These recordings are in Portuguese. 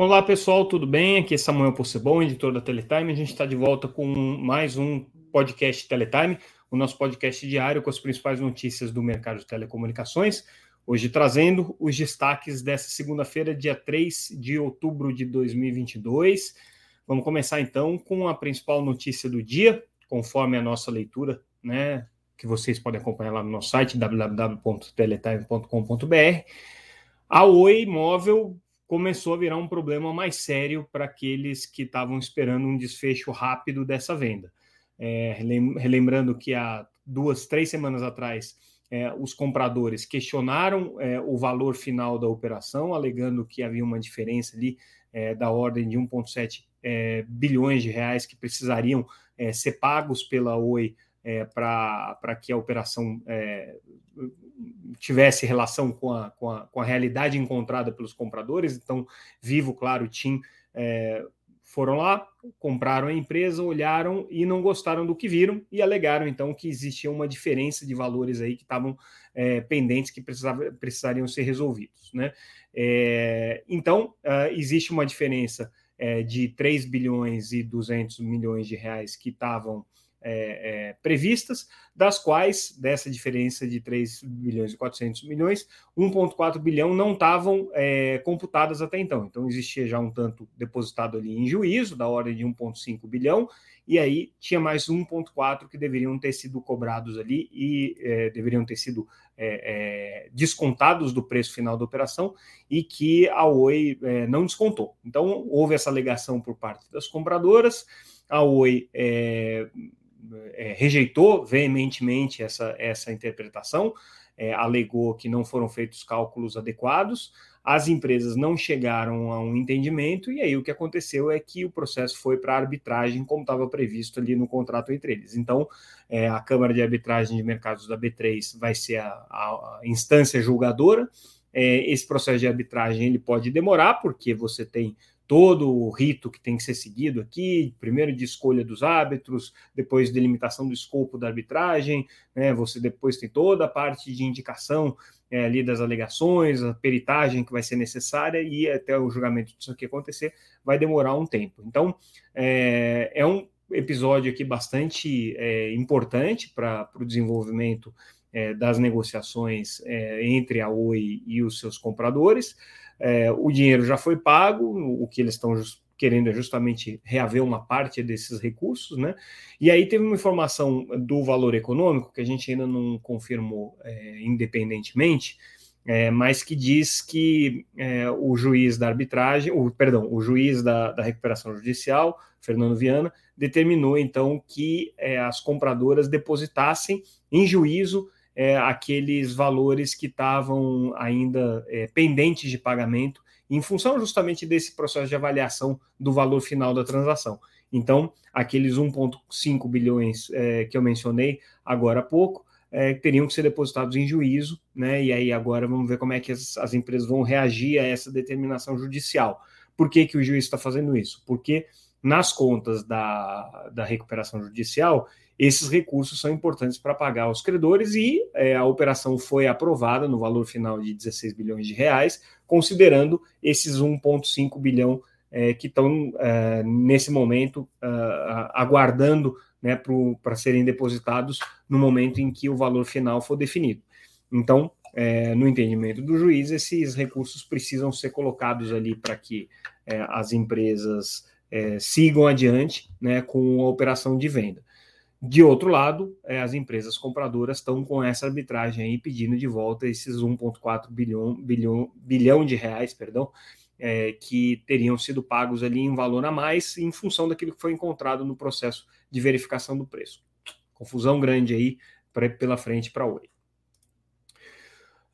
Olá pessoal, tudo bem? Aqui é Samuel Possebon, editor da Teletime. A gente está de volta com mais um podcast Teletime, o nosso podcast diário com as principais notícias do mercado de telecomunicações. Hoje trazendo os destaques dessa segunda-feira, dia 3 de outubro de 2022. Vamos começar então com a principal notícia do dia, conforme a nossa leitura, né? Que vocês podem acompanhar lá no nosso site www.teletime.com.br. A Oi Móvel começou a virar um problema mais sério para aqueles que estavam esperando um desfecho rápido dessa venda. É, relembrando que há duas, três semanas atrás, é, os compradores questionaram é, o valor final da operação, alegando que havia uma diferença ali é, da ordem de 1,7 é, bilhões de reais que precisariam é, ser pagos pela Oi para que a operação tivesse relação com a, com, a, com a realidade encontrada pelos compradores. Então, Vivo, claro, TIM é, foram lá, compraram a empresa, olharam e não gostaram do que viram e alegaram então que existia uma diferença de valores aí que estavam é, pendentes que precisava, precisariam ser resolvidos. Né? É, então, uh, existe uma diferença é, de 3 bilhões e 200 milhões de reais que estavam é, é, previstas, das quais, dessa diferença de 3 bilhões e 400 milhões, 1,4 bilhão não estavam é, computadas até então. Então, existia já um tanto depositado ali em juízo, da ordem de 1,5 bilhão, e aí tinha mais 1,4 que deveriam ter sido cobrados ali e é, deveriam ter sido é, é, descontados do preço final da operação e que a Oi não descontou. Então, houve essa alegação por parte das compradoras. A Oi é, é, rejeitou veementemente essa, essa interpretação, é, alegou que não foram feitos cálculos adequados, as empresas não chegaram a um entendimento, e aí o que aconteceu é que o processo foi para arbitragem, como estava previsto ali no contrato entre eles. Então, é, a Câmara de Arbitragem de Mercados da B3 vai ser a, a, instância julgadora. É, esse processo de arbitragem ele pode demorar, porque você tem todo o rito que tem que ser seguido aqui, primeiro de escolha dos árbitros, depois delimitação do escopo da arbitragem, né? Você depois tem toda a parte de indicação é, ali das alegações, a peritagem que vai ser necessária e até o julgamento disso aqui acontecer vai demorar um tempo. Então é, é um episódio aqui bastante é, importante para o desenvolvimento das negociações entre a Oi e os seus compradores. É, o dinheiro já foi pago, o que eles estão querendo é justamente reaver uma parte desses recursos, né? E aí teve uma informação do valor econômico que a gente ainda não confirmou é, independentemente, é, mas que diz que é, o juiz da arbitragem, o, perdão, o juiz da, da recuperação judicial, Fernando Viana, determinou então que é, as compradoras depositassem em juízo é, aqueles valores que estavam ainda é, pendentes de pagamento, em função justamente desse processo de avaliação do valor final da transação. Então, aqueles 1,5 bilhões é, que eu mencionei agora há pouco é, teriam que ser depositados em juízo, né? E aí agora vamos ver como é que as, as empresas vão reagir a essa determinação judicial. Por que, que o juiz está fazendo isso? Porque nas contas da, da recuperação judicial esses recursos são importantes para pagar os credores e é, a operação foi aprovada no valor final de 16 bilhões de reais, considerando esses 1,5 bilhão é, que estão é, nesse momento é, aguardando né, para serem depositados no momento em que o valor final for definido. Então, é, no entendimento do juiz, esses recursos precisam ser colocados ali para que é, as empresas sigam adiante né, com a operação de venda. De outro lado, é, as empresas compradoras estão com essa arbitragem aí pedindo de volta esses 1,4 bilhão, bilhão, bilhão de reais, perdão, é, que teriam sido pagos ali em valor a mais em função daquilo que foi encontrado no processo de verificação do preço. Confusão grande aí pra, pela frente para Oi.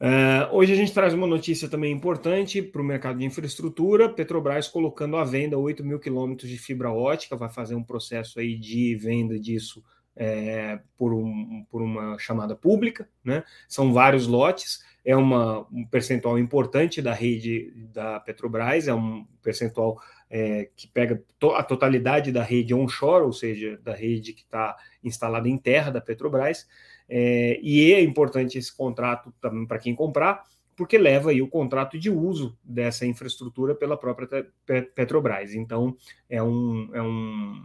Uh, hoje a gente traz uma notícia também importante para o mercado de infraestrutura. Petrobras colocando à venda 8 mil quilômetros de fibra ótica, vai fazer um processo aí de venda disso é, por, um, por uma chamada pública, né? São vários lotes, é uma, um percentual importante da rede da Petrobras, é um percentual é, que pega to, a totalidade da rede onshore, ou seja, da rede que está instalada em terra da Petrobras, é, e é importante esse contrato também para quem comprar. porque leva aí o contrato de uso dessa infraestrutura pela própria Petrobras. Então, é um, é um,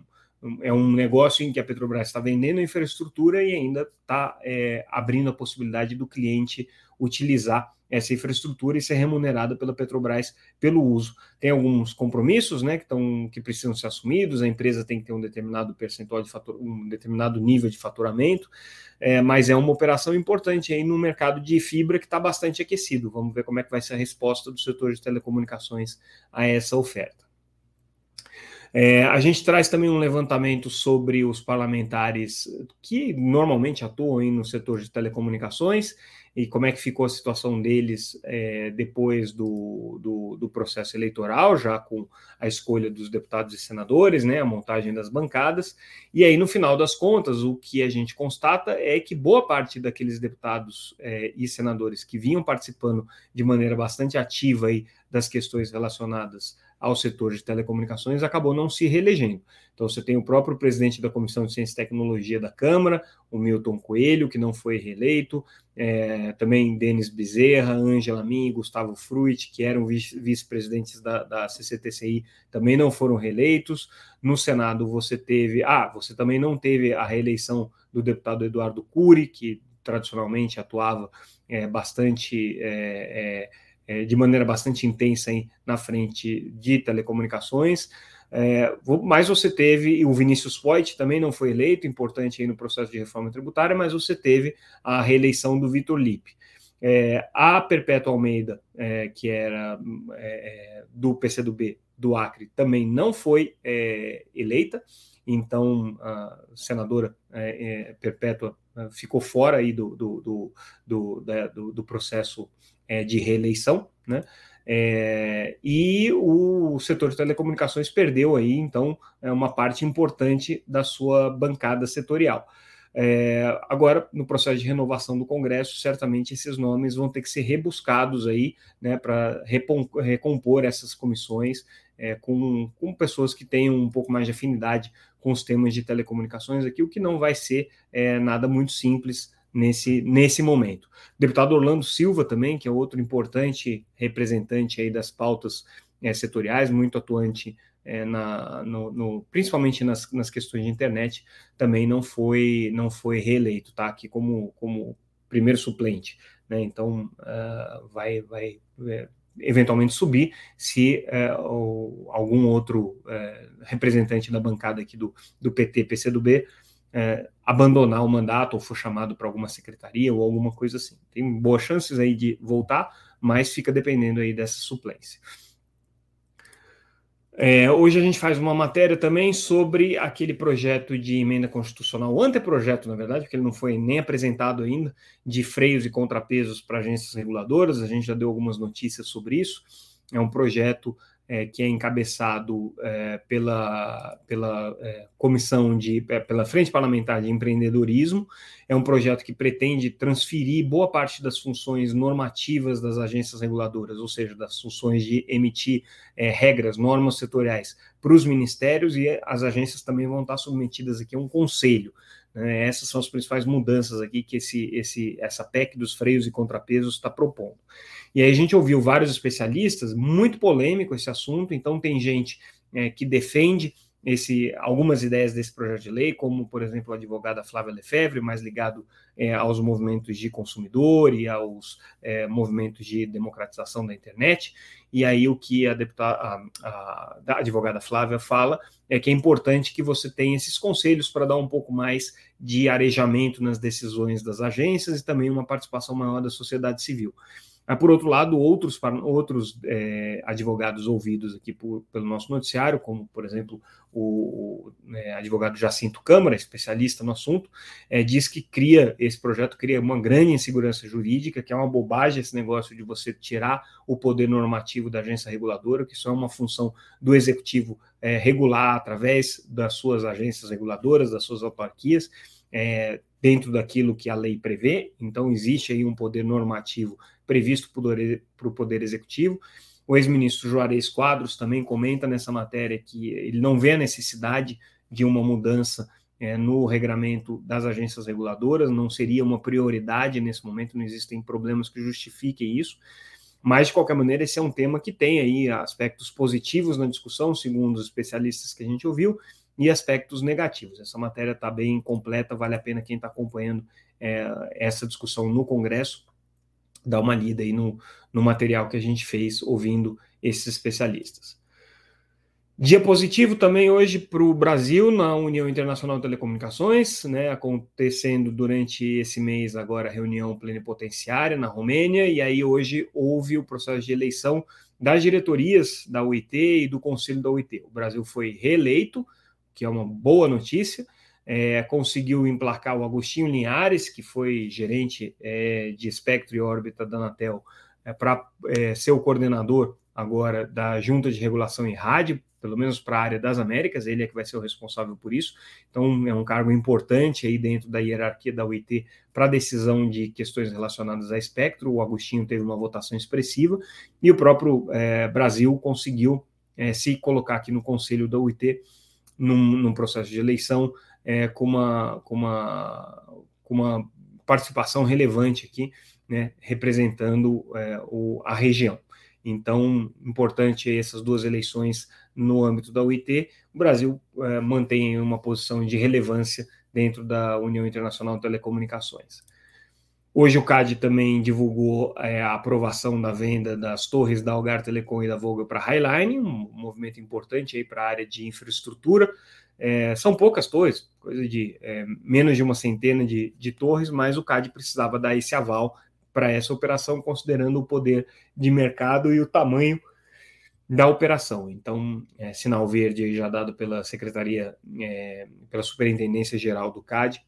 é um negócio em que a Petrobras está vendendo infraestrutura e ainda está é, abrindo a possibilidade do cliente utilizar essa infraestrutura e ser remunerada pela Petrobras pelo uso. Tem alguns compromissos né, que, tão, que precisam ser assumidos, a empresa tem que ter um determinado percentual de fator, um determinado nível de faturamento, é, mas é uma operação importante aí no mercado de fibra que está bastante aquecido. Vamos ver como é que vai ser a resposta do setor de telecomunicações a essa oferta. É, a gente traz também um levantamento sobre os parlamentares que normalmente atuam no setor de telecomunicações e como é que ficou a situação deles é, depois do, do, do, processo eleitoral, já com a escolha dos deputados e senadores, né, a montagem das bancadas. E aí, no final das contas, o que a gente constata é que boa parte daqueles deputados é, e senadores que vinham participando de maneira bastante ativa aí das questões relacionadas ao setor de telecomunicações acabou não se reelegendo. Então, você tem o próprio presidente da Comissão de Ciência e Tecnologia da Câmara, o Milton Coelho, que não foi reeleito, é, também Denis Bezerra, Ângela Min, Gustavo Fruit, que eram vice-presidentes da, da CCTCI, também não foram reeleitos. No Senado, você teve. Ah, você também não teve a reeleição do deputado Eduardo Cury, que tradicionalmente atuava é, bastante. É, é de maneira bastante intensa aí na frente de telecomunicações. É, mas você teve, o Vinícius Poit também não foi eleito, importante aí no processo de reforma tributária, mas você teve a reeleição do Vitor Lipe. É, a Perpétua Almeida, é, que era é, é do PCdoB do Acre, também não foi é, eleita, então a senadora é, Perpétua ficou fora aí do, do, do, do, do, do processo é, de reeleição, né? É, e o setor de telecomunicações perdeu aí, então, é uma parte importante da sua bancada setorial. É, agora, no processo de renovação do Congresso, certamente esses nomes vão ter que ser rebuscados aí, né, para recompor essas comissões é, com, com pessoas que tenham um pouco mais de afinidade com os temas de telecomunicações aqui, o que não vai ser é, nada muito simples nesse, nesse momento. O deputado Orlando Silva também, que é outro importante representante aí das pautas é, setoriais, muito atuante é, na, no, no, principalmente nas, nas questões de internet, também não foi não foi reeleito, tá? Aqui como, como primeiro suplente, né? Então uh, vai vai é, eventualmente subir se uh, algum outro uh, representante da bancada aqui do, do PT, PCdoB, é, abandonar o mandato ou for chamado para alguma secretaria ou alguma coisa assim. Tem boas chances aí de voltar, mas fica dependendo aí dessa suplência. É, hoje a gente faz uma matéria também sobre aquele projeto de emenda constitucional, o anteprojeto, na verdade, porque ele não foi nem apresentado ainda, de freios e contrapesos para agências reguladoras. A gente já deu algumas notícias sobre isso. É um projeto é, que é encabeçado é, pela, pela é, comissão de é, pela frente parlamentar de empreendedorismo. É um projeto que pretende transferir boa parte das funções normativas das agências reguladoras ou seja das funções de emitir é, regras normas setoriais para os ministérios e as agências também vão estar submetidas aqui a um conselho né? essas são as principais mudanças aqui que esse, esse essa PEC dos freios e contrapesos está propondo e aí a gente ouviu vários especialistas, muito polêmico esse assunto, então tem gente é, que defende esse, algumas ideias desse projeto de lei, como, por exemplo, a advogada Flávia Lefebvre, mais ligado é, aos movimentos de consumidor e aos é, movimentos de democratização da internet. E aí o que a, deputada, a, a, advogada Flávia fala é que é importante que você tenha esses conselhos para dar um pouco mais de arejamento nas decisões das agências e também uma participação maior da sociedade civil. Mas, por outro lado, outros, outros é, advogados ouvidos aqui por, pelo nosso noticiário, como, por exemplo, o, o é, advogado Jacinto Câmara, especialista no assunto, é, diz que cria esse projeto cria uma grande insegurança jurídica, que é uma bobagem esse negócio de você tirar o poder normativo da agência reguladora, que isso é uma função do executivo é, regular através das suas agências reguladoras, das suas autarquias, é, dentro daquilo que a lei prevê, então existe aí um poder normativo previsto para o Poder Executivo. O ex-ministro Juarez Quadros também comenta nessa matéria que ele não vê a necessidade de uma mudança é, no regramento das agências reguladoras, não seria uma prioridade nesse momento, não existem problemas que justifiquem isso, mas de qualquer maneira esse é um tema que tem aí aspectos positivos na discussão, segundo os especialistas que a gente ouviu, e aspectos negativos. Essa matéria está bem completa, vale a pena quem está acompanhando é, essa discussão no Congresso dar uma lida aí no, no material que a gente fez ouvindo esses especialistas. Dia positivo também hoje para o Brasil na União Internacional de Telecomunicações, né, acontecendo durante esse mês agora a reunião plenipotenciária na Romênia, e aí hoje houve o processo de eleição das diretorias da UIT e do Conselho da UIT. O Brasil foi reeleito, que é uma boa notícia, é, conseguiu emplacar o Agostinho Linhares, que foi gerente é, de espectro e órbita da Anatel, é, para é, ser o coordenador agora da Junta de Regulação em Rádio, pelo menos para a área das Américas, ele é que vai ser o responsável por isso. Então, é um cargo importante aí dentro da hierarquia da UIT para decisão de questões relacionadas a espectro. O Agostinho teve uma votação expressiva e o próprio é, Brasil conseguiu é, se colocar aqui no conselho da UIT num, num processo de eleição é, com, uma, com, uma, com uma participação relevante aqui, né, representando é, o, a região. Então, importante essas duas eleições no âmbito da UIT. O Brasil é, mantém uma posição de relevância dentro da União Internacional de Telecomunicações. Hoje o CAD também divulgou é, a aprovação da venda das torres da Algar Telecom e da Vogel para Highline, um movimento importante para a área de infraestrutura. É, são poucas torres, coisa de é, menos de uma centena de, de torres, mas o CAD precisava dar esse aval para essa operação, considerando o poder de mercado e o tamanho da operação. Então, é, sinal verde já dado pela Secretaria, é, pela Superintendência Geral do CAD,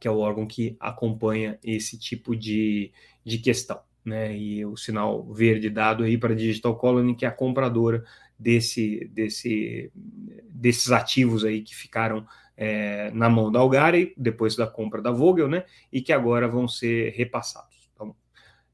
que é o órgão que acompanha esse tipo de, de questão. Né, e o sinal verde dado aí para a Digital Colony, que é a compradora desse, desse, desses ativos aí que ficaram é, na mão da Algari depois da compra da Vogel, né? E que agora vão ser repassados. Então,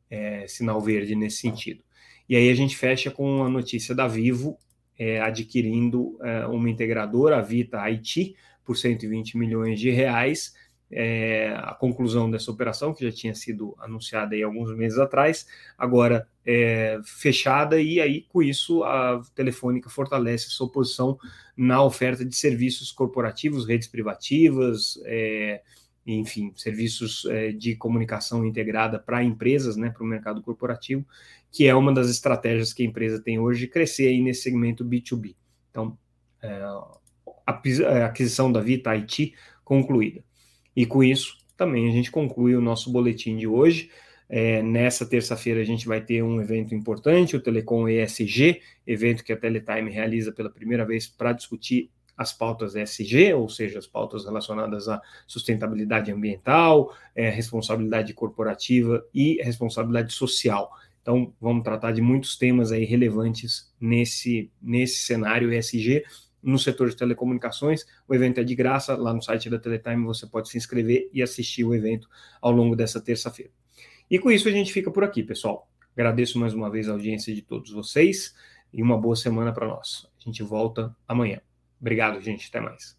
é, sinal verde nesse sentido. E aí a gente fecha com a notícia da Vivo é, adquirindo é, uma integradora, a Vita Haiti, por 120 milhões de reais é, a conclusão dessa operação, que já tinha sido anunciada aí alguns meses atrás, agora é, fechada, e aí com isso a Telefônica fortalece sua posição na oferta de serviços corporativos, redes privativas, é, enfim, serviços é, de comunicação integrada para empresas, né, para o mercado corporativo, que é uma das estratégias que a empresa tem hoje crescer aí nesse segmento B2B. Então, é, a aquisição da Vita IT concluída. E com isso, também a gente conclui o nosso boletim de hoje. É, nessa terça-feira a gente vai ter um evento importante, o Telecom ESG, evento que a Teletime realiza pela primeira vez para discutir as pautas ESG, ou seja, as pautas relacionadas à sustentabilidade ambiental, é, responsabilidade corporativa e responsabilidade social. Então, vamos tratar de muitos temas aí relevantes nesse, nesse cenário ESG no setor de telecomunicações. O evento é de graça, lá no site da Teletime você pode se inscrever e assistir o evento ao longo dessa terça-feira. E com isso a gente fica por aqui, pessoal. Agradeço mais uma vez a audiência de todos vocês e uma boa semana para nós. A gente volta amanhã. Obrigado, gente. Até mais.